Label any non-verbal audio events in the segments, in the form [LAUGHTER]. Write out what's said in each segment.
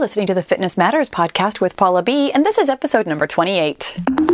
listening to the Fitness Matters podcast with Paula B, and this is episode number 28.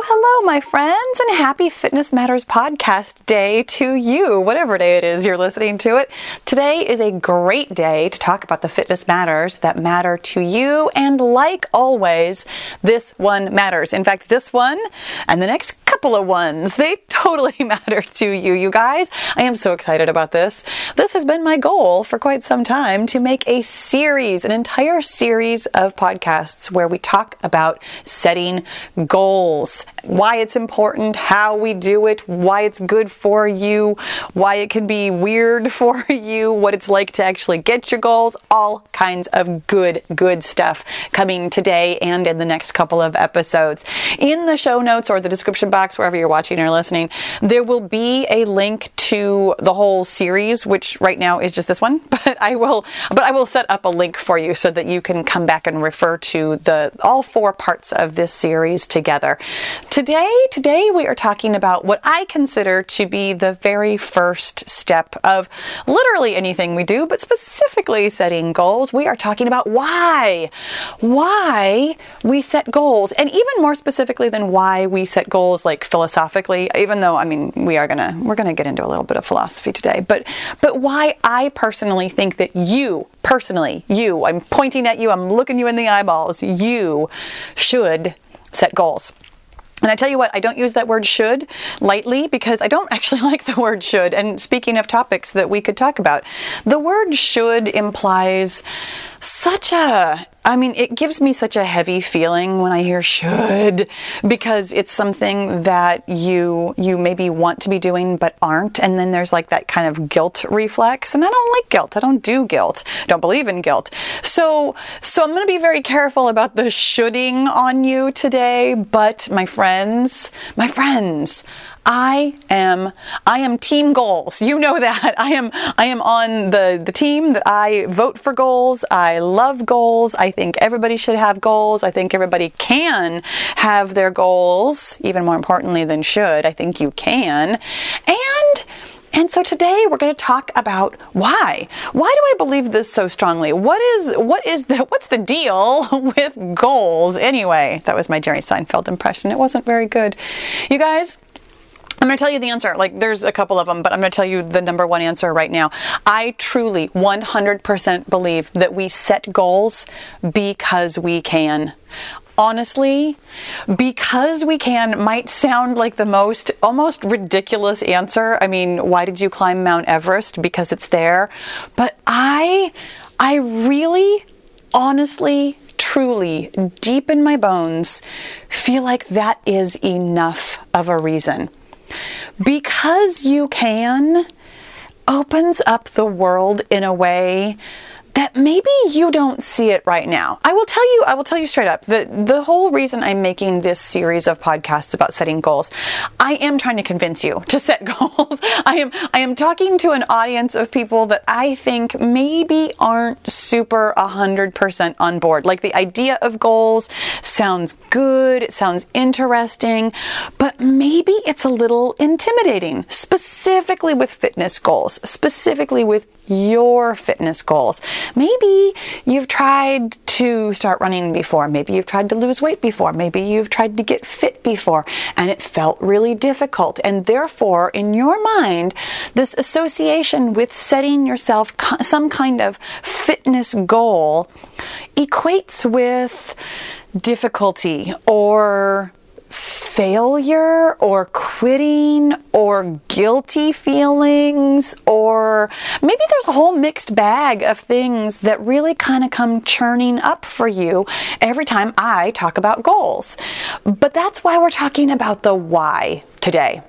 Hello, my friends, and happy Fitness Matters podcast day to you, whatever day it is you're listening to it. Today is a great day to talk about the fitness matters that matter to you, and like always, this one matters. In fact, this one and the next couple of ones. They [LAUGHS] totally [LAUGHS] matter to you, you guys. I am so excited about this. This has been my goal for quite some time to make a series, an entire series of podcasts where we talk about setting goals, why it's important, how we do it, why it's good for you, why it can be weird [LAUGHS] for you, what it's like to actually get your goals, all kinds of good, good stuff coming today and in the next couple of episodes. In the show notes or the description box, wherever you're watching or listening, there will be a link to the whole series, which right now is just this one, [LAUGHS] but I will, but I will set up a link for you so that you can come back and refer to the all four parts of this series together. Today, today we are talking about what I consider to be the very first step of literally anything we do, but specifically setting goals. We are talking about why, why we set goals, and even more specifically than why we set goals, like philosophically. Even though, I mean, we are gonna we're gonna get into a little bit of philosophy today, but but why I personally think that you personally, you, I'm pointing at you, I'm looking you in the eyeballs, you should set goals. And I tell you what, I don't use that word should lightly because I don't [LAUGHS] actually like the word should. And speaking of topics that we could talk about, the word should implies such a I mean, it gives me such a heavy feeling when I hear should because it's something that you you maybe want to be doing but aren't and then there's like that kind of guilt reflex and I don't like guilt. I don't do guilt. Don't believe in guilt. So so I'm going to be very careful about the shoulding on you today, but my friends, my friends, I am I am team goals. You know that. I am I am on the the team that I vote for goals. I love goals. I think everybody should have goals. I think everybody can have their goals, even more importantly than should. I think you can. And and so today we're going to talk about why. Why do I believe this so strongly? What is what is the what's the deal [LAUGHS] with goals anyway? That was my Jerry Seinfeld impression. It wasn't very good. You guys, I'm going to tell you the answer. Like, there's a couple of them, but I'm going to tell you the number one answer right now. I truly 100% believe that we set goals because we can. Honestly, because we can might sound like the most almost ridiculous answer. I mean, why did you climb Mount Everest? Because it's there. But I, I really, honestly, truly, deep in my bones, feel like that is enough of a reason. Because you can opens up the world in a way that maybe you don't see it right now. I will tell you, I will tell you straight up, the, the whole reason I'm making this series of podcasts about setting goals, I am trying to convince you to set [LAUGHS] goals. I am, I am talking to an audience of people that I think maybe aren't super 100% on board. Like the idea of goals sounds good, it sounds interesting, but maybe it's a little intimidating, specifically with fitness goals, specifically with your fitness goals. Maybe you've tried to start running before. Maybe you've tried to lose weight before. Maybe you've tried to get fit before and it felt really difficult. And therefore, in your mind, this association with setting yourself some kind of fitness goal equates with difficulty or failure or quitting or guilty feelings or maybe there's a whole mixed bag of things that really kind of come churning up for you every time I talk about goals. But that's why we're talking about the why today.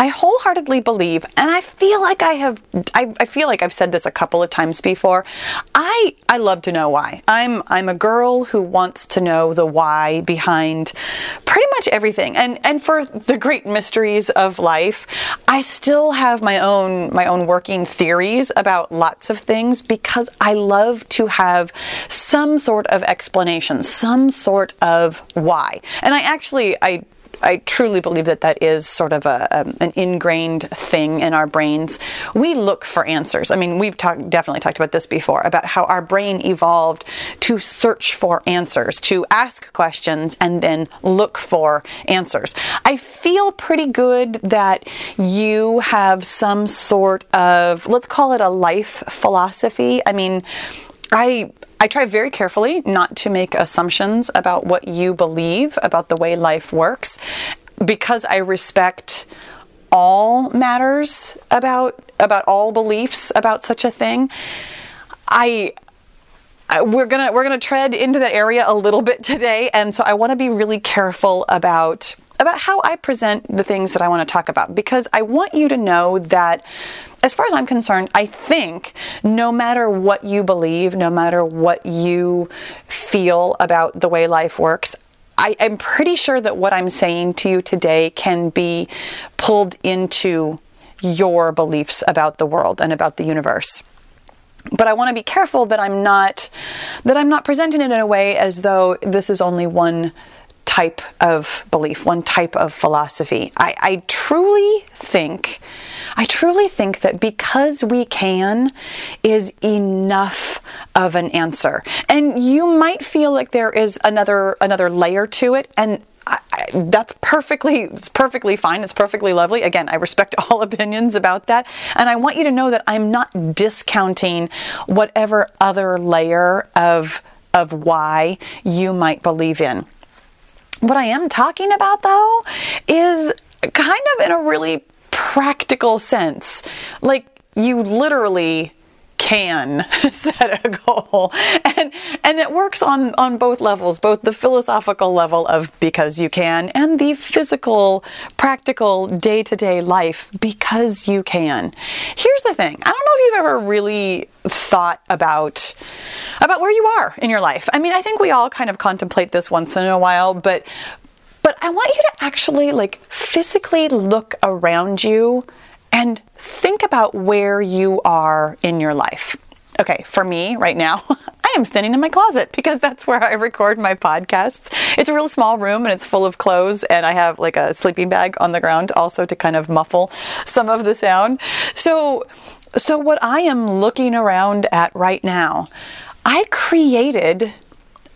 I wholeheartedly believe, and I feel like I have, I, I, feel like I've said this a couple of times before. I, I love to know why. I'm, I'm a girl who wants to know the why behind pretty much everything. And, and for the great mysteries of life, I still have my own, my own working theories about lots of things because I love to have some sort of explanation, some sort of why. And I actually, I, I truly believe that that is sort of a, a, an ingrained thing in our brains. We look for answers. I mean, we've talked definitely talked about this before about how our brain evolved to search for answers, to ask questions and then look for answers. I feel pretty good that you have some sort of let's call it a life philosophy. I mean, I I try very carefully not to make assumptions about what you believe about the way life works because I respect all matters about about all beliefs about such a thing. I we're gonna we're gonna tread into that area a little bit today, and so I want to be really careful about about how I present the things that I want to talk about because I want you to know that as far as I'm concerned, I think no matter what you believe, no matter what you feel about the way life works, I, am pretty sure that what I'm saying to you today can be pulled into your beliefs about the world and about the universe but I want to be careful that I'm not that I'm not presenting it in a way as though this is only one type of belief, one type of philosophy. I, I truly think I truly think that because we can is enough of an answer. And you might feel like there is another another layer to it. And I, I, that's perfectly it's perfectly fine. It's perfectly lovely. Again i respect [LAUGHS] all opinions about that. And i want you to know that i'm not discounting whatever other layer of of why you might believe in. What i am talking about though is kind of in a really practical sense. Like you literally can [LAUGHS] set a goal. And and it works on on both levels both the philosophical level of because you can and the physical practical day-to-day life because you can. Here's the thing. I don't know if you've ever really thought about about where you are in your life. I mean i think we all kind of contemplate this once in a while but I want you to actually like physically look around you and think about where you are in your life. Okay, for me right now, [LAUGHS] I am standing in my closet because that's where I record my podcasts. It's a real small room and it's full of clothes, and I have like a sleeping bag on the ground also to kind of muffle some of the sound. So, so what I am looking around at right now, I created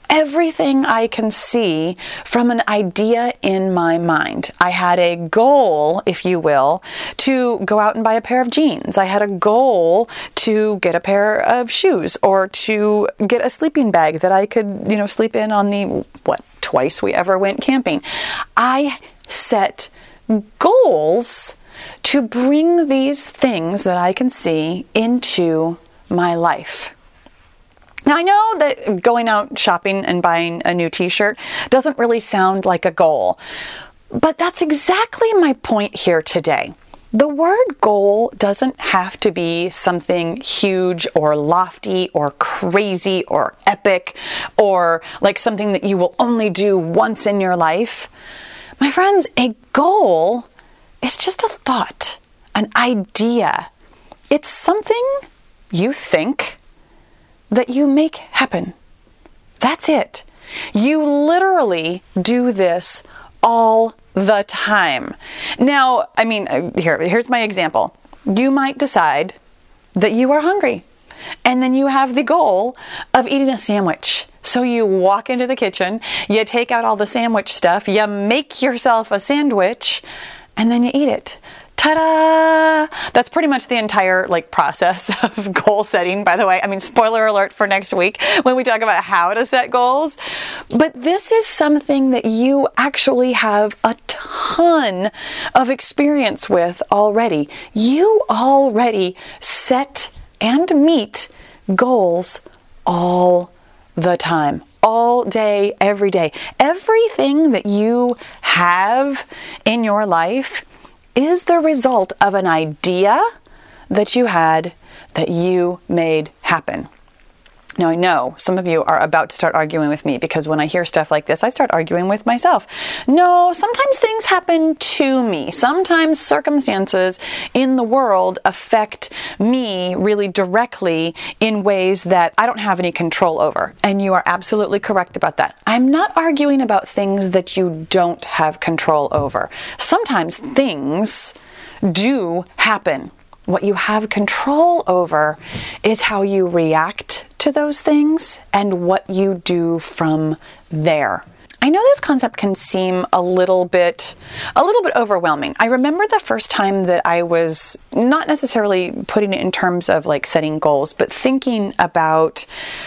everything I can see from an idea in my mind. I had a goal, if you will, to go out and buy a pair of jeans. I had a goal to get a pair of shoes or to get a sleeping bag that I could, you know, sleep in on the what twice we ever went camping. I set goals to bring these things that I can see into my life. Now, I know that going out shopping and buying a new t shirt doesn't really sound like a goal, but that's exactly my point here today. The word goal doesn't have to be something huge or lofty or crazy or epic or like something that you will only do once in your life. My friends, a goal is just a thought, an idea. It's something you think that you make happen. That's it. You literally do this all the time. Now, I mean, uh, here, here's my example. You might decide that you are hungry, and then you have the goal of eating a sandwich. So you walk into the kitchen, you take out all the sandwich stuff, you make yourself a sandwich, and then you eat it ta-da! That's pretty much the entire like process [LAUGHS] of goal setting by the way. I mean spoiler alert for next week when we talk about how to set goals. But this is something that you actually have a ton of experience with already. You already set and meet goals all the time all day, every day. Everything that you have in your life is the result of an idea that you had that you made happen. Now, I know some of you are about to start arguing with me because when I hear stuff like this, I start arguing with myself. No, sometimes things happen to me. Sometimes circumstances in the world affect me really directly in ways that I don't have any control over. And you are absolutely correct about that. I'm not arguing about things that you don't have control over. Sometimes things do happen. What you have control over is how you react to those things and what you do from there. I know this concept can seem a little bit a little bit overwhelming. I remember the first time that I was not necessarily putting it in terms of like setting goals, but thinking about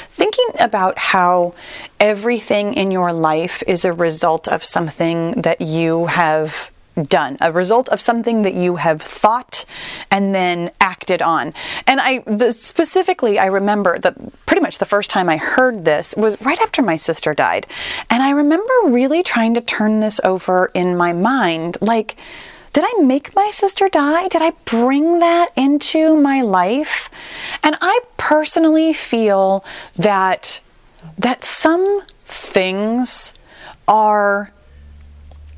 thinking about how everything in your life is a result of something that you have done, a result of something that you have thought and then acted on. And I the, specifically, I remember that pretty much the first time I heard this was right after my sister died. And I remember really trying to turn this over in my mind like, did I make my sister die? Did I bring that into my life? And I personally feel that that some things are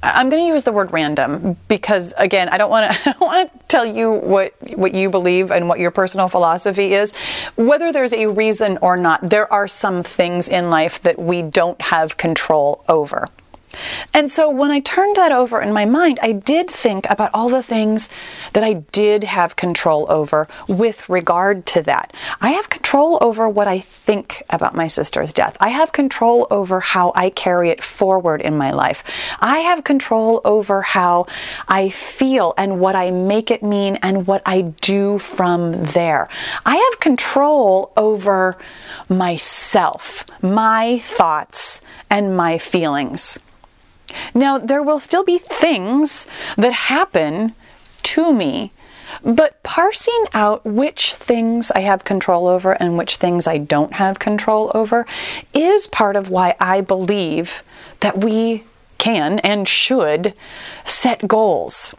I'm going to use the word random because again, I don't want to [LAUGHS] I don't want to tell you what what you believe and what your personal philosophy is. Whether there's a reason or not, there are some things in life that we don't have control over. And so when I turned that over in my mind, I did think about all the things that I did have control over with regard to that. I have control over what I think about my sister's death. I have control over how I carry it forward in my life. I have control over how I feel and what I make it mean and what I do from there. I have control over myself, my thoughts, and my feelings. Now, there will still be things that happen to me, but parsing out which things I have control over and which things I don't have control over is part of why I believe that we can and should set goals.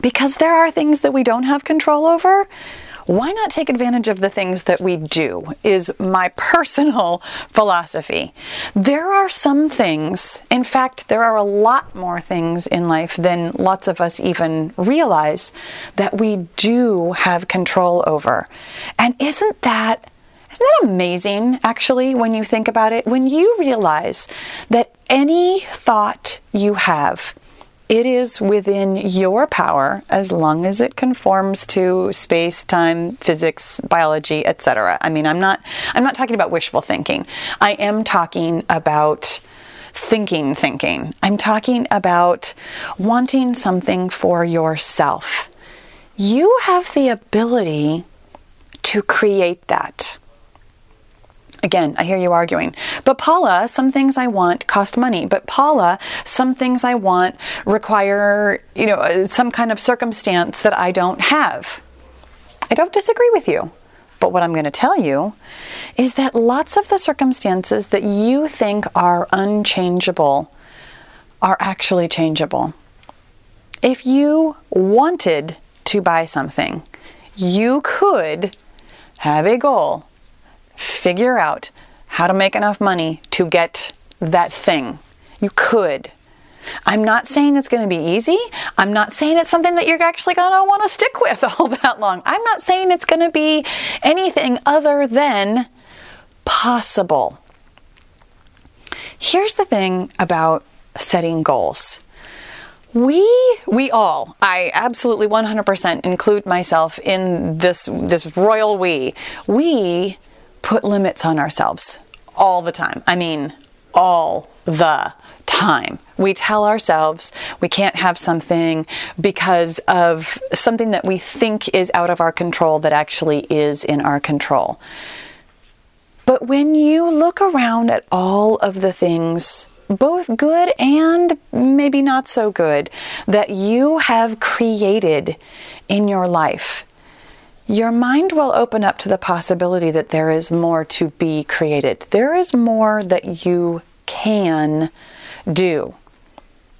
Because there are things that we don't have control over why not take advantage of the things that we do? Is my [LAUGHS] personal philosophy. There are some things, in fact, there are a lot more things in life than lots of us even realize that we do have control over. And isn't that isn't that amazing, actually, when you think about it? When you realize that any thought you have it is within your power as long as it conforms to space, time, physics, biology, etc. I mean, I'm not I'm not talking about wishful thinking. I am talking about thinking thinking. I'm talking about wanting something for yourself. You have the ability to create that. Again, I hear you arguing. But Paula, some things I want cost money. But Paula, some things I want require, you know, some kind of circumstance that I don't have. I don't disagree with you. But what I'm going to tell you is that lots of the circumstances that you think are unchangeable are actually changeable. If you wanted to buy something, you could have a goal figure out how to make enough money to get that thing. You could. I'm not saying it's going to be easy. I'm not saying it's something that you're actually going to want to stick with [LAUGHS] all that long. I'm not saying it's going to be anything other than possible. Here's the thing about setting goals. We we all, I absolutely 100% include myself in this this royal we. We put limits on ourselves all the time. I mean, all the time. We tell ourselves we can't have something because of something that we think is out of our control that actually is in our control. But when you look around at all of the things, both good and maybe not so good, that you have created in your life, your mind will open up to the possibility that there is more to be created. There is more that you can do.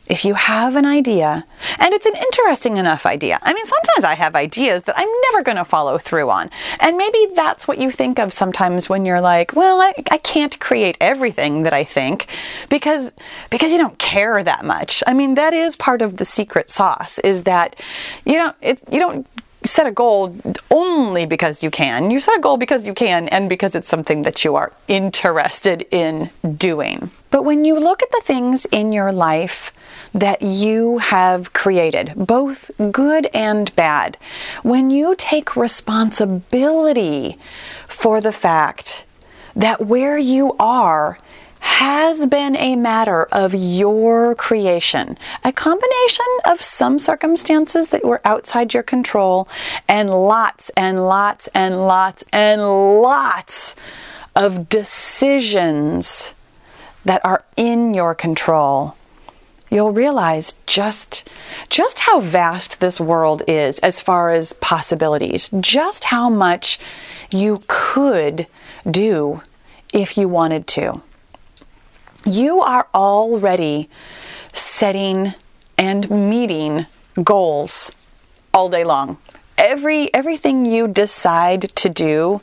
if you have an idea, and it's an interesting enough idea. I mean, sometimes I have ideas that I'm never going to follow through on. And maybe that's what you think of sometimes when you're like, well, I, I can't create everything that I think because, because you don't care that much. I mean, that is part of the secret sauce is that you don't, it, you don't set a goal only because you can. You set a goal because you can and because it's something that you are interested in doing. But when you look at the things in your life that you have created, both good and bad, when you take responsibility for the fact that where you are has been a matter of your creation, a combination of some circumstances that were outside your control, and lots and lots and lots and lots of decisions that are in your control. You'll realize just just how vast this world is as far as possibilities just how much you could do if you wanted to you are already setting and meeting goals all day long. Every everything you decide to do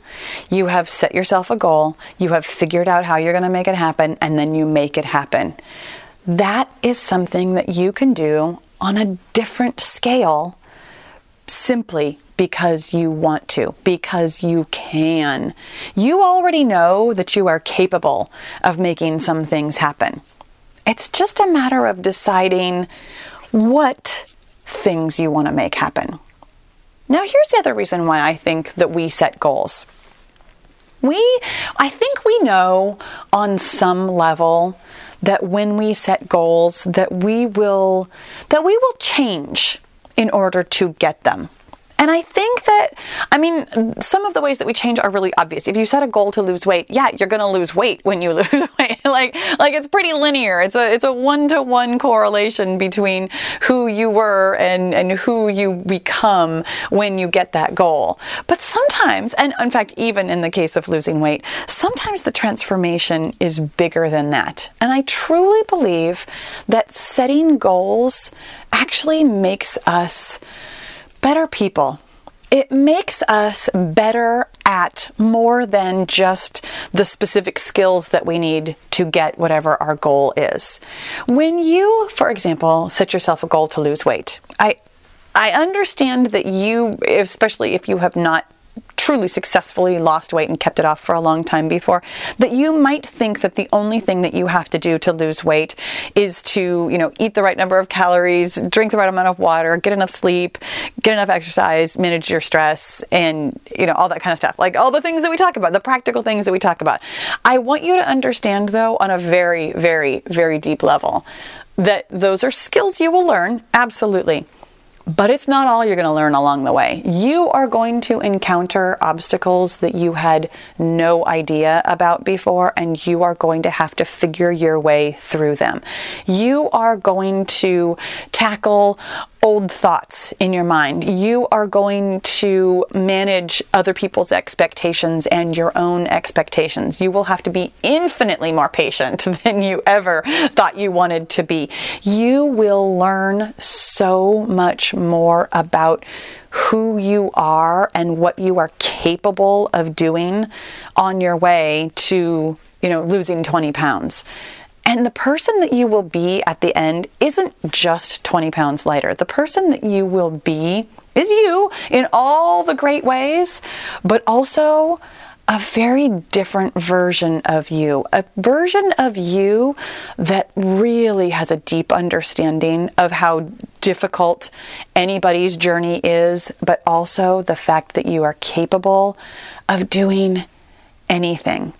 you have set yourself a goal you have figured out how you're going to make it happen and then you make it happen. That is something that you can do on a different scale simply because you want to, because you can. You already know that you are capable of making some things happen. It's just a matter of deciding what things you want to make happen. Now, here's the other reason why I think that we set goals. We, I think we know on some level that when we set goals that we will that we will change in order to get them. And I think that, I mean, some of the ways that we change are really obvious. If you set a goal to lose weight, yeah, you're going to lose weight when you [LAUGHS] lose weight. like, like it's pretty linear. It's a, it's a one to one correlation between who you were and, and who you become when you get that goal. But sometimes, and in fact, even in the case of losing weight, sometimes the transformation is bigger than that. And I truly believe that setting goals actually makes us better people. It makes us better at more than just the specific skills that we need to get whatever our goal is. When you, for example, set yourself a goal to lose weight, I I understand that you, especially if you have not truly successfully lost weight and kept it off for a long time before, that you might think that the only thing that you have to do to lose weight is to, you know, eat the right number of calories, drink the right amount of water, get enough sleep, get enough exercise, manage your stress, and, you know, all that kind of stuff. Like all the things that we talk about, the practical things that we talk about. I want you to understand, though, on a very, very, very deep level, that those are skills you will learn, absolutely. But it's not all you're going to learn along the way. You are going to encounter obstacles that you had no idea about before, and you are going to have to figure your way through them. You are going to tackle old thoughts in your mind. You are going to manage other people's expectations and your own expectations. You will have to be infinitely more patient [LAUGHS] than you ever thought you wanted to be. You will learn so much more about who you are and what you are capable of doing on your way to, you know, losing 20 pounds. And the person that you will be at the end isn't just 20 pounds lighter. The person that you will be is you in all the great ways, but also a very different version of you, a version of you that really has a deep understanding of how difficult anybody's journey is, but also the fact that you are capable of doing anything.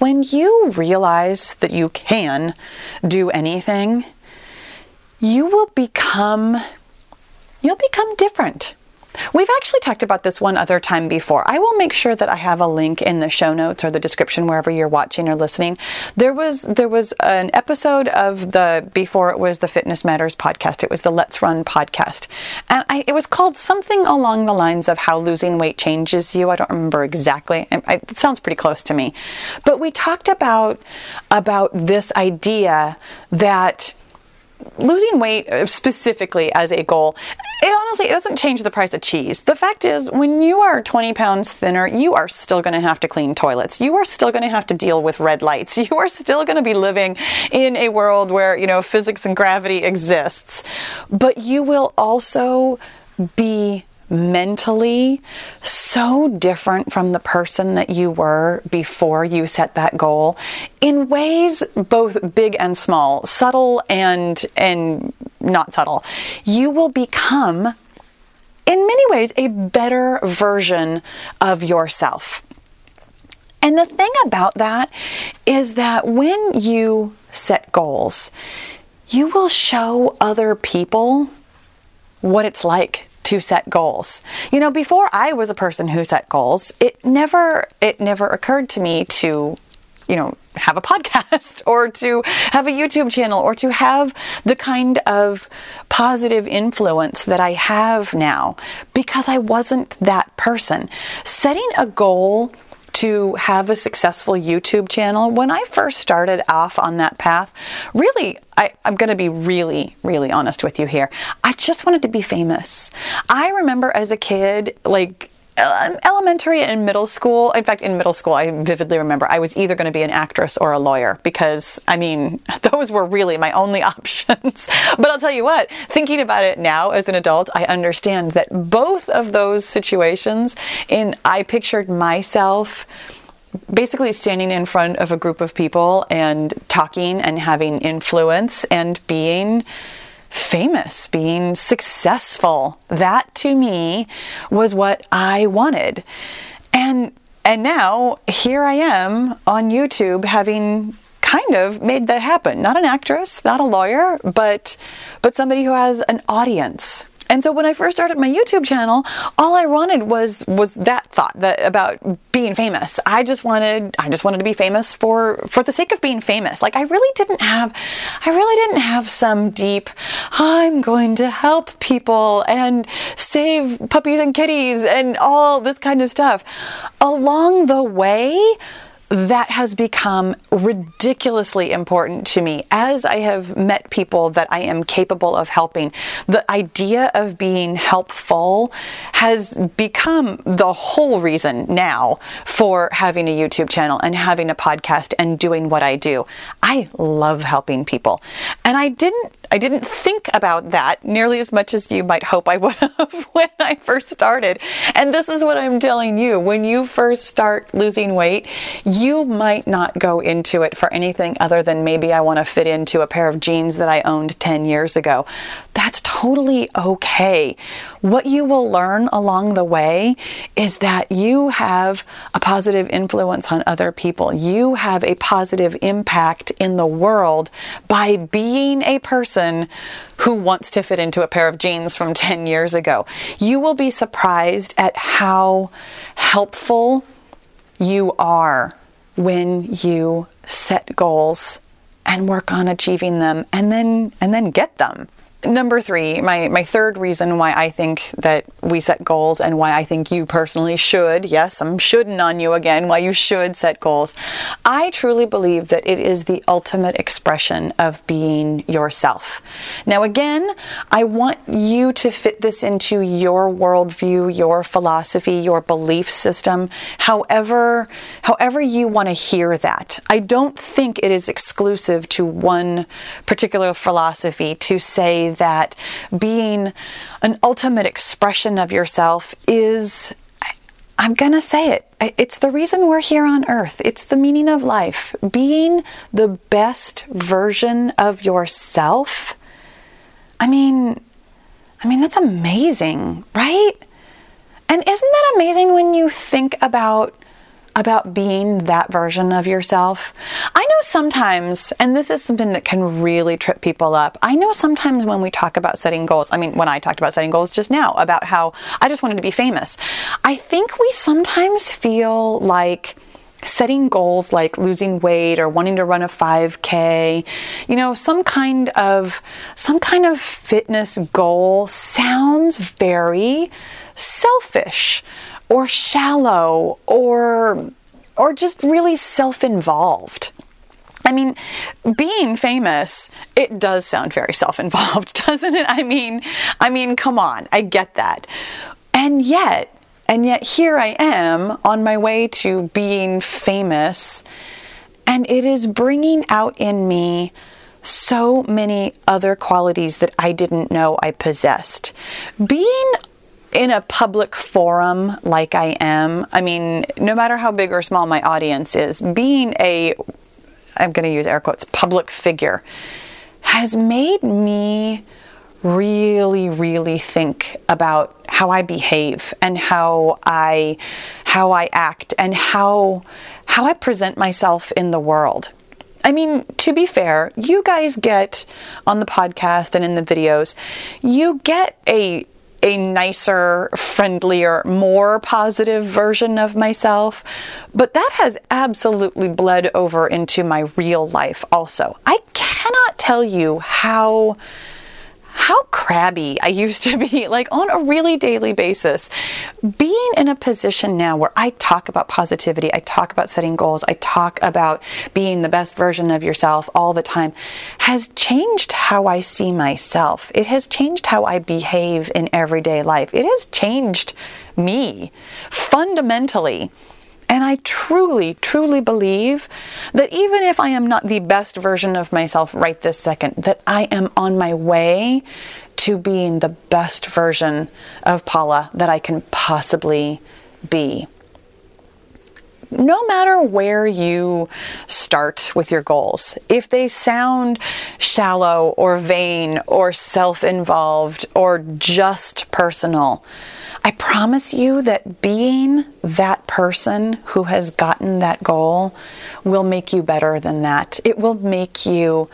When you realize that you can do anything, you will become you'll become different. We've actually talked about this one other time before. I will make sure that I have a link in the show notes or the description wherever you're watching or listening. There was there was an episode of the before it was the Fitness Matters podcast. It was the Let's Run podcast, and I, it was called something along the lines of how losing weight changes you. I don't remember exactly. It sounds pretty close to me, but we talked about about this idea that losing weight uh, specifically as a goal, it honestly it doesn't change the price of cheese. The fact is, when you are 20 pounds thinner, you are still going to have to clean toilets. You are still going to have to deal with red lights. [LAUGHS] You are still going to be living in a world where, you know, physics and gravity exists. But you will also be mentally so different from the person that you were before you set that goal in ways both big and small, subtle and and not subtle. You will become in many ways a better version of yourself. And the thing about that is that when you set goals, you will show other people what it's like to set goals. You know, before I was a person who set goals, it never it never occurred to me to, you know, have a [LAUGHS] podcast or to have a YouTube channel or to have the kind of positive influence that I have now because I wasn't that person. Setting a goal to have a successful YouTube channel, when I first started off on that path, really, I, am going to be really, really honest with you here. I just wanted to be famous. I remember as a kid, like, Um, elementary and middle school, in fact, in middle school, I vividly remember I was either going to be an actress or a lawyer because, I mean, [LAUGHS] those were really my only [LAUGHS] options. but I'll tell you what, thinking about it now as an adult, I understand that both of those situations, in I pictured myself basically standing in front of a group of people and talking and having influence and being famous, being successful. That to me was what I wanted. And and now here I am on YouTube having kind of made that happen. Not an actress, not a lawyer, but but somebody who has an audience and so when I first started my YouTube channel, all I wanted was was that thought that about being famous. I just wanted I just wanted to be famous for for the sake of being famous. Like I really didn't have I really didn't have some deep I'm going to help people and save puppies and kitties and all this kind of stuff. Along the way, that has become ridiculously important to me as I have met people that I am capable of helping. The idea of being helpful has become the whole reason now for having a YouTube channel and having a podcast and doing what I do. I love helping people. And I didn't I didn't think about that nearly as much as you might hope I would have [LAUGHS] when I first started. And this is what I'm telling you. When you first start losing weight, you might not go into it for anything other than maybe I want to fit into a pair of jeans that I owned 10 years ago. That's totally okay. What you will learn along the way is that you have a positive influence on other people. You have a positive impact in the world by being a person who wants to fit into a pair of jeans from 10 years ago. You will be surprised at how helpful you are when you set goals and work on achieving them and then and then get them number three, my, my third reason why I think that we set goals and why I think you personally should, yes, I'm shoulding on you again, why you should set goals. I truly believe that it is the ultimate expression of being yourself. Now, again, I want you to fit this into your worldview, your philosophy, your belief system, however, however you want to hear that. I don't think it is exclusive to one particular philosophy to say that being an ultimate expression of yourself is I'm going to say it. It's the reason we're here on earth. It's the meaning of life. Being the best version of yourself. I mean, I mean that's amazing, right? And isn't that amazing when you think about about being that version of yourself. I know sometimes, and this is something that can really trip people up. I know sometimes when we talk about setting goals, I mean, when I talked about setting goals just now, about how I just wanted to be famous, I think we sometimes feel like setting goals like losing weight or wanting to run a 5k you know some kind of some kind of fitness goal sounds very selfish or shallow or or just really self-involved. I mean, being famous, it does sound very self-involved, [LAUGHS] doesn't it? I mean, I mean, come on. I get that. And yet, and yet here I am on my way to being famous, and it is bringing out in me so many other qualities that I didn't know I possessed. Being in a public forum like I am, I mean, no matter how big or small my audience is, being a, I'm going to use air quotes, public figure has made me really really think about how I behave and how I how I act and how how I present myself in the world. I mean, to be fair, you guys get on the podcast and in the videos, you get a a nicer, friendlier, more positive version of myself. But that has absolutely bled over into my real life also. I cannot tell you how how crabby I used to [LAUGHS] be, like on a really daily basis. Being in a position now where I talk about positivity, I talk about setting goals, I talk about being the best version of yourself all the time has changed how I see myself. It has changed how I behave in everyday life. It has changed me fundamentally. And I truly, truly believe that even if I am not the best version of myself right this second, that I am on my way to being the best version of Paula that I can possibly be. No matter where you start with your goals, if they sound shallow or vain or self involved or just personal, I promise you that being that person who has gotten that goal will make you better than that. It will make you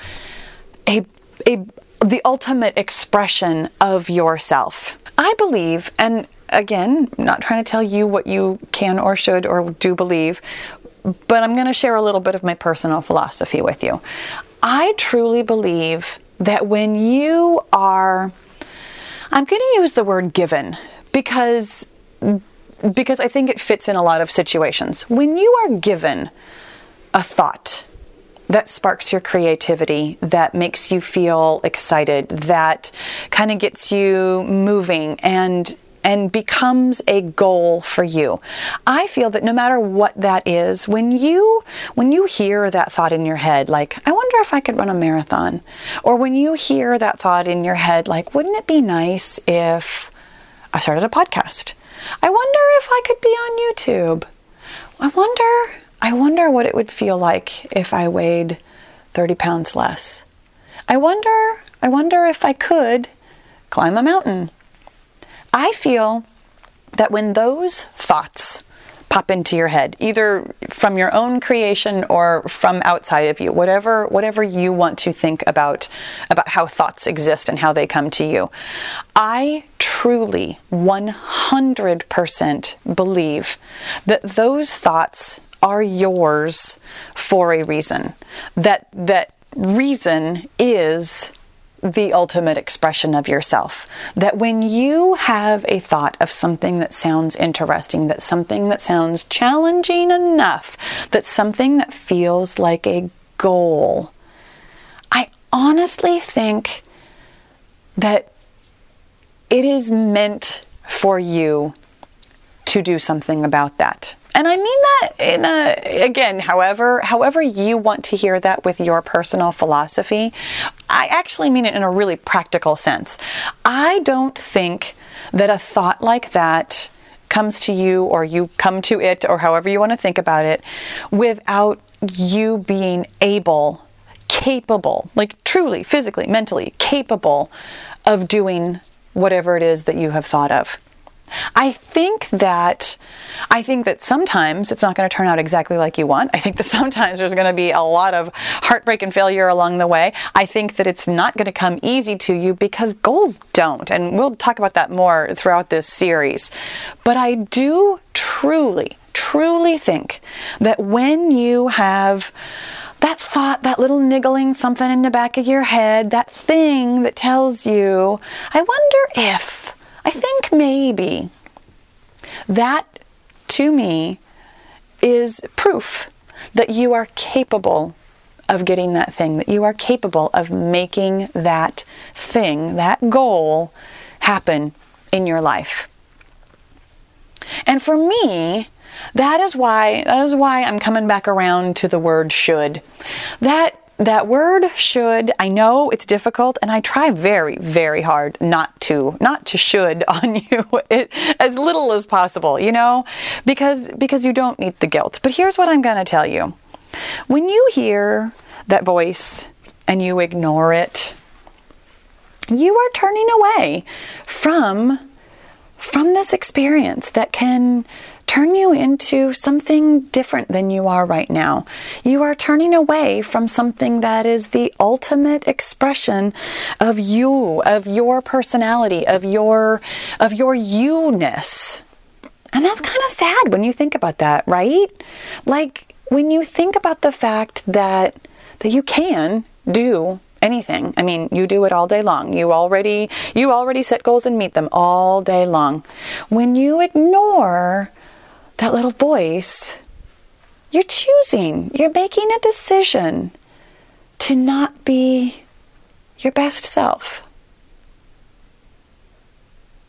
a, a the ultimate expression of yourself. I believe, and again, not trying to tell you what you can or should or do believe, but I'm going to share a little bit of my personal philosophy with you. I truly believe that when you are, I'm going to use the word given because because I think it fits in a lot of situations. When you are given a thought that sparks your creativity, that makes you feel excited, that kind of gets you moving and and becomes a goal for you. I feel that no matter what that is, when you when you hear that thought in your head like I wonder if I could run a marathon or when you hear that thought in your head like wouldn't it be nice if I started a podcast. I wonder if I could be on YouTube. I wonder, I wonder what it would feel like if I weighed 30 pounds less. I wonder, I wonder if I could climb a mountain. I feel that when those thoughts pop into your head, either from your own creation or from outside of you, whatever whatever you want to think about about how thoughts exist and how they come to you. I truly 100% believe that those thoughts are yours for a reason. That that reason is the ultimate expression of yourself. That when you have a thought of something that sounds interesting, that something that sounds challenging enough, that something that feels like a goal, I honestly think that it is meant for you to do something about that. And I mean that in a again, however, however you want to hear that with your personal philosophy, I actually mean it in a really practical sense. I don't think that a thought like that comes to you or you come to it or however you want to think about it without you being able capable, like truly, physically, mentally capable of doing whatever it is that you have thought of. I think that I think that sometimes it's not going to turn out exactly like you want. I think that [LAUGHS] sometimes there's going to be a lot of heartbreak and failure along the way. I think that it's not going to come easy to you because goals don't. And we'll talk about that more throughout this series. But I do truly, truly think that when you have that thought, that little niggling something in the back of your head, that thing that tells you, I wonder if I think maybe that to me is proof that you are capable of getting that thing, that you are capable of making that thing, that goal happen in your life. And for me, that is why that is why I'm coming back around to the word should. That that word should i know it's difficult and i try very very hard not to not to should [LAUGHS] on you [LAUGHS] it, as little as possible you know? Because because you don't need the guilt. But here's what i'm going to tell you. When you hear that voice and you ignore it you are turning away from from this experience that can turn you into something different than you are right now. You are turning away from something that is the ultimate expression of you, of your personality, of your of your you-ness. And that's kind of sad when you think about that, right? Like when you think about the fact that that you can do anything. I mean, you do it all day long. You already you already set goals and meet them all day long. When you ignore that little voice, you're choosing, you're making a decision to not be your best self.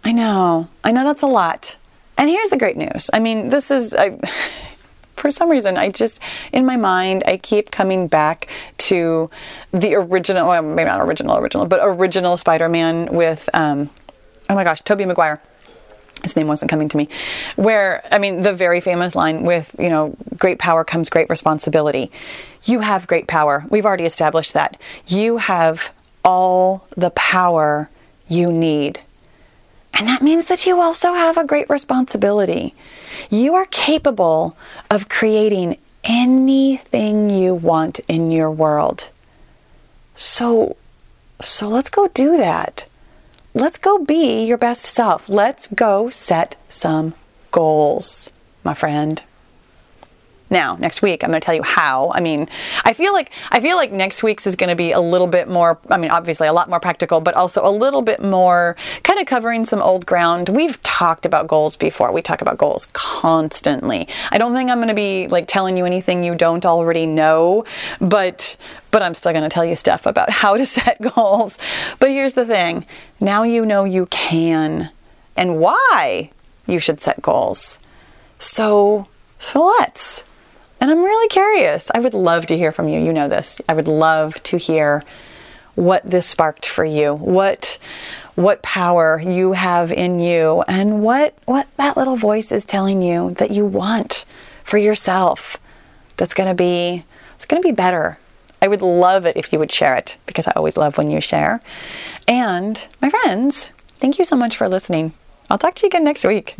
I know. I know that's a lot. And here's the great news. I mean, this is I, [LAUGHS] for some reason I just in my mind I keep coming back to the original well, maybe not original original, but original Spider-Man with um, oh my gosh, Tobey Maguire his name wasn't coming to me. Where i mean the very famous line with you know great power comes great responsibility. You have great power. We've already established that. You have all the power you need. And that means that you also have a great responsibility. You are capable of creating anything you want in your world. So so let's go do that let's go be your best self. Let's go set some goals, my friend. Now, next week, I'm going to tell you how. I mean, I feel like I feel like next week's is going to be a little bit more. I mean, obviously a lot more practical, but also a little bit more kind of covering some old ground. We've talked about goals before. We talk about goals constantly. I don't think I'm going to be like telling you anything you don't already know, but but I'm still going to tell you stuff about how to [LAUGHS] set goals. But here's the thing: now you know you can and why you should set goals. So so let's. And I'm really curious. I would love to hear from you. You know this. I would love to hear what this sparked for you. What what power you have in you and what what that little voice is telling you that you want for yourself. That's going to be it's going to be better. I would love it if you would share it because I always love when you share. And my friends, thank you so much for listening. I'll talk to you again next week.